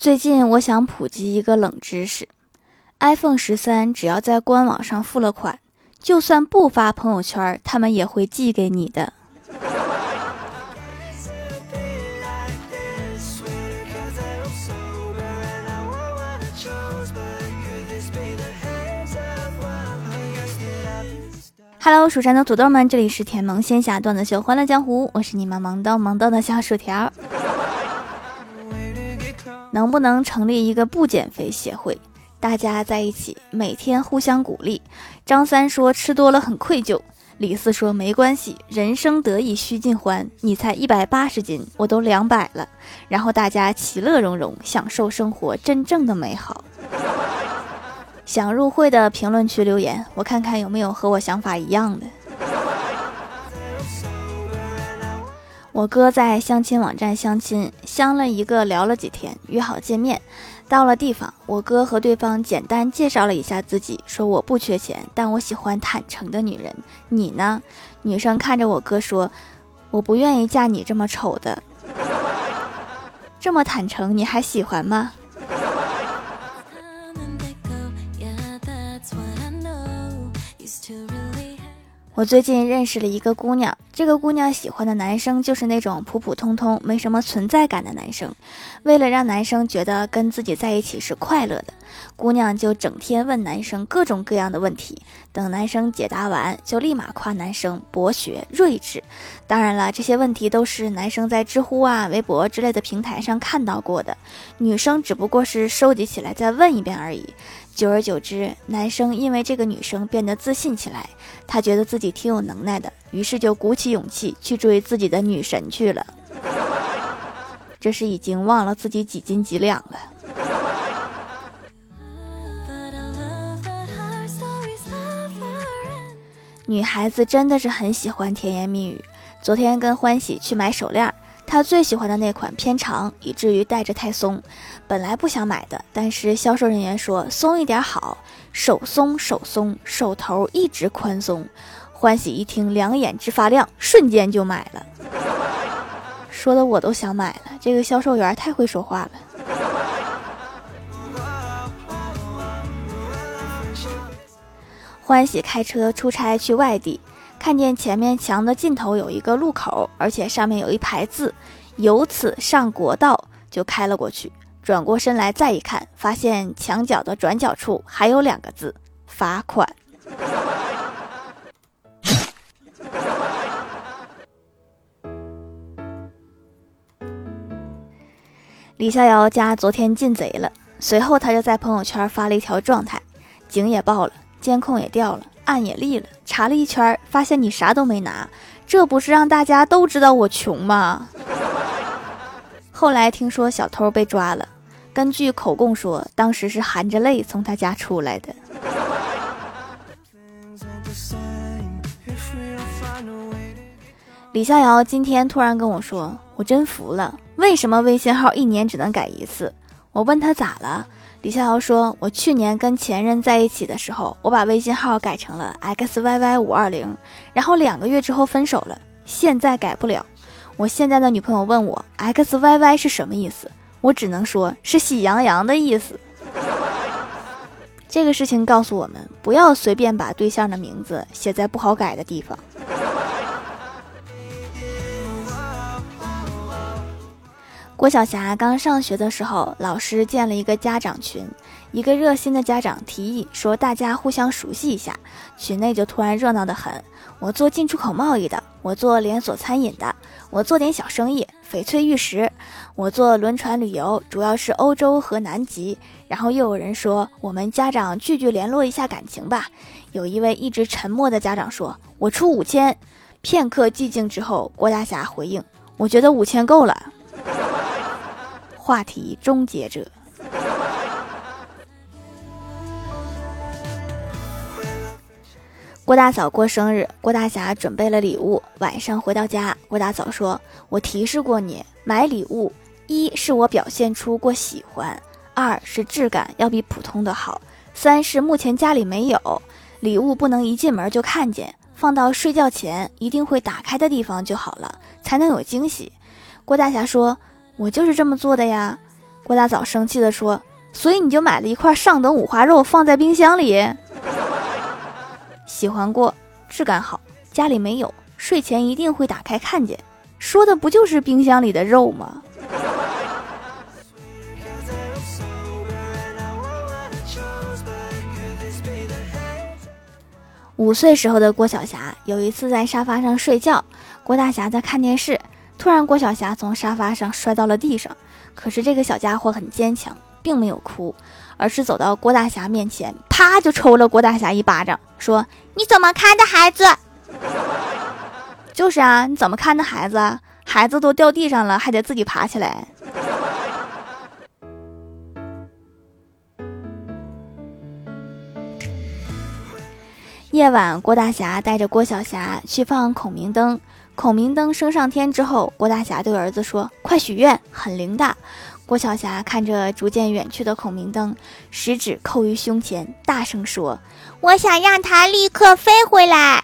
最近我想普及一个冷知识：iPhone 十三只要在官网上付了款，就算不发朋友圈，他们也会寄给你的。Hello，蜀山的土豆们，这里是甜萌仙侠段子秀《欢乐江湖》，我是你们萌逗萌逗的小薯条。能不能成立一个不减肥协会？大家在一起，每天互相鼓励。张三说吃多了很愧疚，李四说没关系，人生得意须尽欢。你才一百八十斤，我都两百了。然后大家其乐融融，享受生活真正的美好。想入会的评论区留言，我看看有没有和我想法一样的。我哥在相亲网站相亲，相了一个聊了几天，约好见面。到了地方，我哥和对方简单介绍了一下自己，说我不缺钱，但我喜欢坦诚的女人。你呢？女生看着我哥说，我不愿意嫁你这么丑的。这么坦诚，你还喜欢吗？我最近认识了一个姑娘，这个姑娘喜欢的男生就是那种普普通通、没什么存在感的男生。为了让男生觉得跟自己在一起是快乐的，姑娘就整天问男生各种各样的问题。等男生解答完，就立马夸男生博学睿智。当然了，这些问题都是男生在知乎啊、微博之类的平台上看到过的，女生只不过是收集起来再问一遍而已。久而久之，男生因为这个女生变得自信起来，他觉得自己挺有能耐的，于是就鼓起勇气去追自己的女神去了。这是已经忘了自己几斤几两了。女孩子真的是很喜欢甜言蜜语。昨天跟欢喜去买手链。他最喜欢的那款偏长，以至于戴着太松。本来不想买的，但是销售人员说松一点好，手松手松，手头一直宽松。欢喜一听，两眼直发亮，瞬间就买了。说的我都想买了，这个销售员太会说话了。欢喜开车出差去外地。看见前面墙的尽头有一个路口，而且上面有一排字“由此上国道”，就开了过去。转过身来再一看，发现墙角的转角处还有两个字“罚款”。李逍遥家昨天进贼了，随后他就在朋友圈发了一条状态：警也报了，监控也调了。案也立了，查了一圈，发现你啥都没拿，这不是让大家都知道我穷吗？后来听说小偷被抓了，根据口供说，当时是含着泪从他家出来的。李逍遥今天突然跟我说，我真服了，为什么微信号一年只能改一次？我问他咋了？李逍遥说：“我去年跟前任在一起的时候，我把微信号改成了 x y y 五二零，然后两个月之后分手了。现在改不了。我现在的女朋友问我 x y y 是什么意思，我只能说是喜羊羊的意思。这个事情告诉我们，不要随便把对象的名字写在不好改的地方。”郭晓霞刚上学的时候，老师建了一个家长群。一个热心的家长提议说：“大家互相熟悉一下。”群内就突然热闹得很。我做进出口贸易的，我做连锁餐饮的，我做点小生意，翡翠玉石。我做轮船旅游，主要是欧洲和南极。然后又有人说：“我们家长聚聚联络一下感情吧。”有一位一直沉默的家长说：“我出五千。”片刻寂静之后，郭大侠回应：“我觉得五千够了。”话题终结者。郭大嫂过生日，郭大侠准备了礼物。晚上回到家，郭大嫂说：“我提示过你，买礼物，一是我表现出过喜欢，二是质感要比普通的好，三是目前家里没有礼物，不能一进门就看见，放到睡觉前一定会打开的地方就好了，才能有惊喜。”郭大侠说。我就是这么做的呀，郭大嫂生气的说：“所以你就买了一块上等五花肉放在冰箱里？喜欢过，质感好，家里没有，睡前一定会打开看见。说的不就是冰箱里的肉吗？”五岁时候的郭晓霞有一次在沙发上睡觉，郭大侠在看电视，突然郭晓霞从沙发上摔到了地上。可是这个小家伙很坚强，并没有哭，而是走到郭大侠面前，啪就抽了郭大侠一巴掌，说：“你怎么看的孩子？就是啊，你怎么看的孩子？孩子都掉地上了，还得自己爬起来。”夜晚，郭大侠带着郭晓霞去放孔明灯。孔明灯升上天之后，郭大侠对儿子说：“快许愿，很灵的。”郭晓霞看着逐渐远去的孔明灯，食指扣于胸前，大声说：“我想让它立刻飞回来。”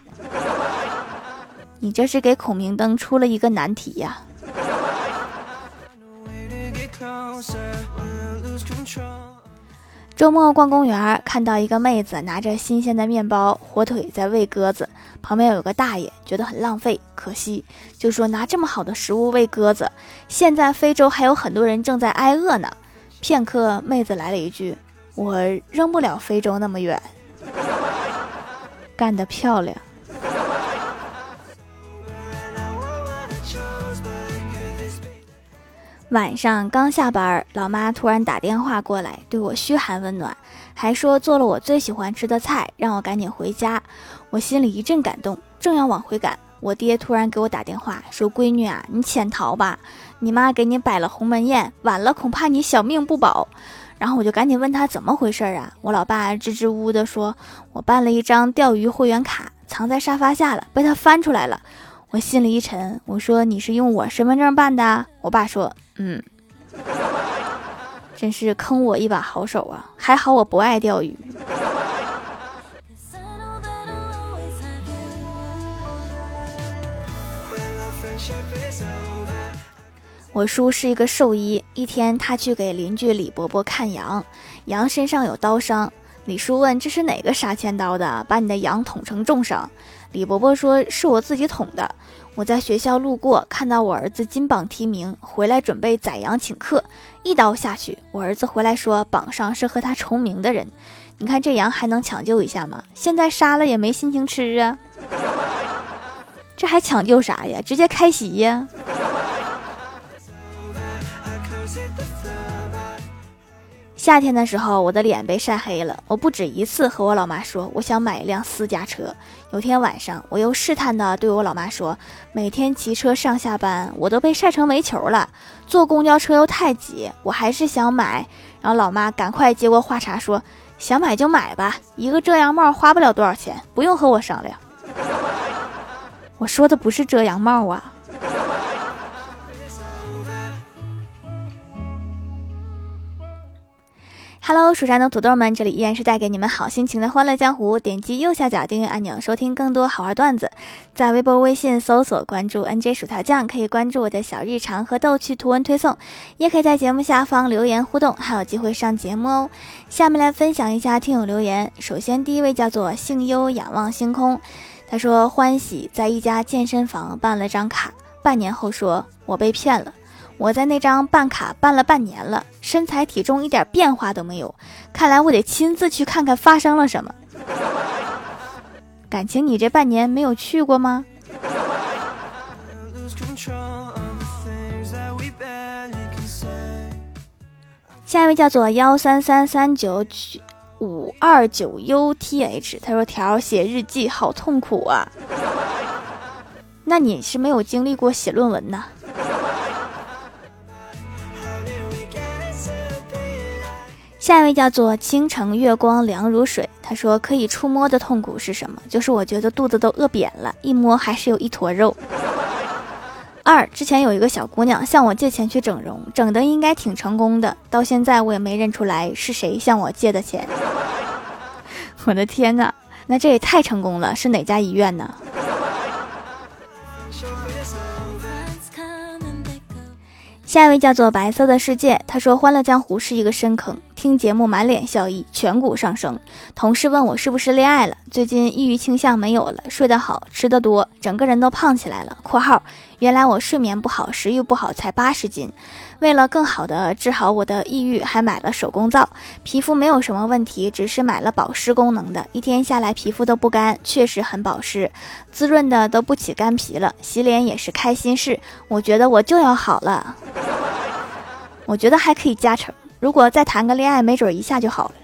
你这是给孔明灯出了一个难题呀！周末逛公园，看到一个妹子拿着新鲜的面包、火腿在喂鸽子，旁边有个大爷觉得很浪费，可惜，就说拿这么好的食物喂鸽子，现在非洲还有很多人正在挨饿呢。片刻，妹子来了一句：“我扔不了非洲那么远。”干得漂亮。晚上刚下班，老妈突然打电话过来，对我嘘寒问暖，还说做了我最喜欢吃的菜，让我赶紧回家。我心里一阵感动，正要往回赶，我爹突然给我打电话说：“闺女啊，你潜逃吧，你妈给你摆了鸿门宴，晚了恐怕你小命不保。”然后我就赶紧问他怎么回事啊？我老爸支支吾吾的说：“我办了一张钓鱼会员卡，藏在沙发下了，被他翻出来了。”我心里一沉，我说：“你是用我身份证办的？”我爸说。嗯，真是坑我一把好手啊！还好我不爱钓鱼。我叔是一个兽医，一天他去给邻居李伯伯看羊，羊身上有刀伤。李叔问：“这是哪个杀千刀的，把你的羊捅成重伤？”李伯伯说：“是我自己捅的。”我在学校路过，看到我儿子金榜题名，回来准备宰羊请客，一刀下去，我儿子回来说榜上是和他重名的人，你看这羊还能抢救一下吗？现在杀了也没心情吃啊，这还抢救啥呀？直接开席呀！夏天的时候，我的脸被晒黑了。我不止一次和我老妈说，我想买一辆私家车。有天晚上，我又试探的对我老妈说，每天骑车上下班，我都被晒成煤球了。坐公交车又太挤，我还是想买。然后老妈赶快接过话茬说，想买就买吧，一个遮阳帽花不了多少钱，不用和我商量。我说的不是遮阳帽啊。Hello，蜀山的土豆们，这里依然是带给你们好心情的欢乐江湖。点击右下角订阅按钮，收听更多好玩段子。在微博、微信搜索关注 NJ 薯条酱，可以关注我的小日常和逗趣图文推送，也可以在节目下方留言互动，还有机会上节目哦。下面来分享一下听友留言。首先，第一位叫做幸优仰望星空，他说欢喜在一家健身房办了张卡，半年后说我被骗了。我在那张办卡办了半年了，身材体重一点变化都没有，看来我得亲自去看看发生了什么。感情你这半年没有去过吗？下一位叫做幺三三三九五二九 U T H，他说条写日记好痛苦啊，那你是没有经历过写论文呢？下一位叫做倾城月光凉如水，他说可以触摸的痛苦是什么？就是我觉得肚子都饿扁了，一摸还是有一坨肉。二之前有一个小姑娘向我借钱去整容，整的应该挺成功的，到现在我也没认出来是谁向我借的钱。我的天哪，那这也太成功了，是哪家医院呢？下一位叫做白色的世界，他说《欢乐江湖》是一个深坑，听节目满脸笑意，颧骨上升。同事问我是不是恋爱了，最近抑郁倾向没有了，睡得好，吃得多，整个人都胖起来了。（括号原来我睡眠不好，食欲不好，才八十斤。为了更好的治好我的抑郁，还买了手工皂，皮肤没有什么问题，只是买了保湿功能的，一天下来皮肤都不干，确实很保湿，滋润的都不起干皮了。洗脸也是开心事，我觉得我就要好了。我觉得还可以加成，如果再谈个恋爱，没准一下就好了。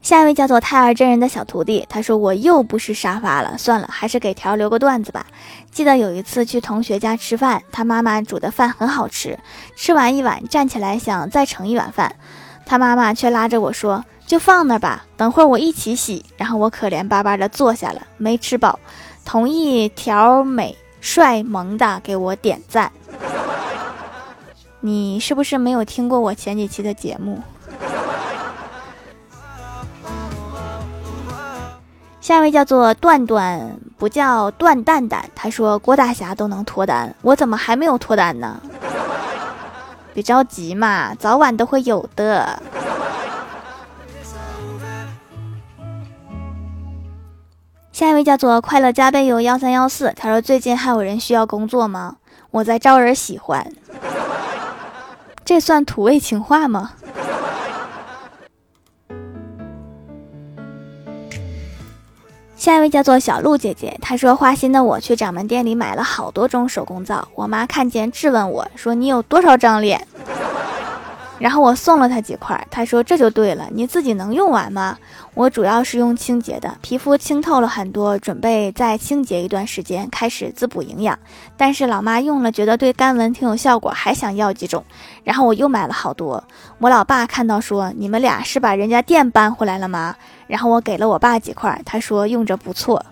下一位叫做胎儿真人的小徒弟，他说：“我又不是沙发了，算了，还是给条留个段子吧。记得有一次去同学家吃饭，他妈妈煮的饭很好吃，吃完一碗，站起来想再盛一碗饭，他妈妈却拉着我说：‘就放那吧，等会儿我一起洗。’然后我可怜巴巴的坐下了，没吃饱，同意条美。”帅萌的给我点赞，你是不是没有听过我前几期的节目？下一位叫做段段，不叫段蛋蛋。他说郭大侠都能脱单，我怎么还没有脱单呢？别着急嘛，早晚都会有的。下一位叫做快乐加倍有幺三幺四，他说最近还有人需要工作吗？我在招人喜欢，这算土味情话吗？下一位叫做小鹿姐姐，她说花心的我去掌门店里买了好多种手工皂，我妈看见质问我说你有多少张脸？然后我送了他几块，他说这就对了，你自己能用完吗？我主要是用清洁的，皮肤清透了很多，准备再清洁一段时间，开始滋补营养。但是老妈用了，觉得对干纹挺有效果，还想要几种。然后我又买了好多。我老爸看到说，你们俩是把人家店搬回来了吗？然后我给了我爸几块，他说用着不错，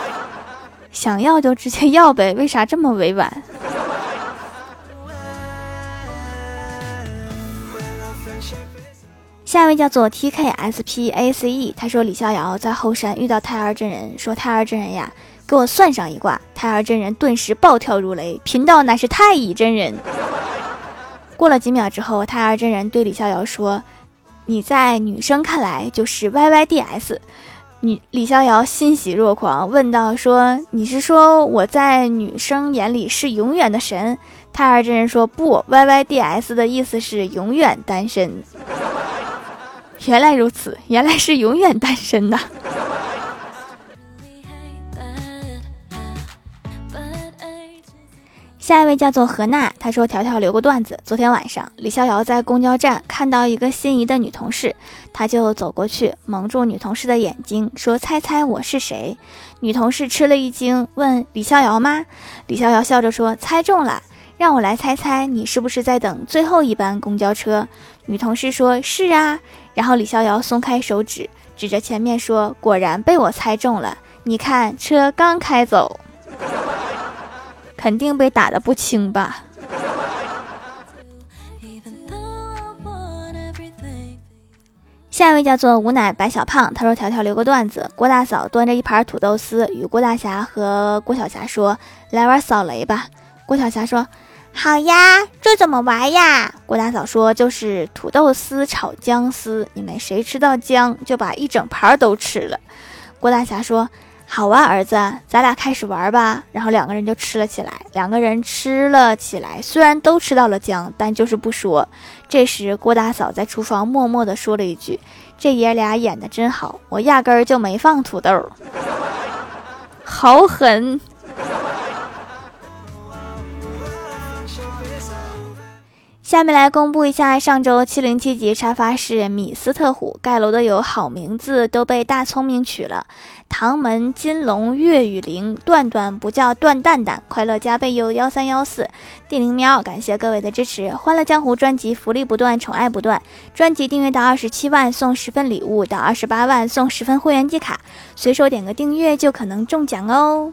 想要就直接要呗，为啥这么委婉？下一位叫做 T K S P A C E，他说李逍遥在后山遇到太儿真人，说太儿真人呀，给我算上一卦。太儿真人顿时暴跳如雷，贫道乃是太乙真人。过了几秒之后，太儿真人对李逍遥说：“你在女生看来就是 Y Y D S。”女李逍遥欣喜若狂，问道：“说你是说我在女生眼里是永远的神？”太儿真人说：“不，Y Y D S 的意思是永远单身。”原来如此，原来是永远单身呐。下一位叫做何娜，她说：“条条留个段子。昨天晚上，李逍遥在公交站看到一个心仪的女同事，他就走过去，蒙住女同事的眼睛，说：‘猜猜我是谁？’女同事吃了一惊，问：‘李逍遥吗？’李逍遥笑着说：‘猜中了，让我来猜猜，你是不是在等最后一班公交车？’女同事说：‘是啊。’然后李逍遥松开手指，指着前面说：“果然被我猜中了。你看，车刚开走，肯定被打的不轻吧。”下一位叫做无奶白小胖，他说：“条条留个段子，郭大嫂端着一盘土豆丝，与郭大侠和郭晓霞说：‘来玩扫雷吧。’郭晓霞说。”好呀，这怎么玩呀？郭大嫂说：“就是土豆丝炒姜丝，你们谁吃到姜，就把一整盘都吃了。”郭大侠说：“好啊，儿子，咱俩开始玩吧。”然后两个人就吃了起来。两个人吃了起来，虽然都吃到了姜，但就是不说。这时，郭大嫂在厨房默默地说了一句：“这爷俩演的真好，我压根儿就没放土豆，好狠。”下面来公布一下上周七零七级沙发是米斯特虎盖楼的有好名字都被大聪明取了，唐门金龙岳雨玲段段不叫段蛋蛋，快乐加倍有幺三幺四地灵喵，感谢各位的支持，欢乐江湖专辑福利不断，宠爱不断，专辑订阅到二十七万送十份礼物，到二十八万送十份会员季卡，随手点个订阅就可能中奖哦。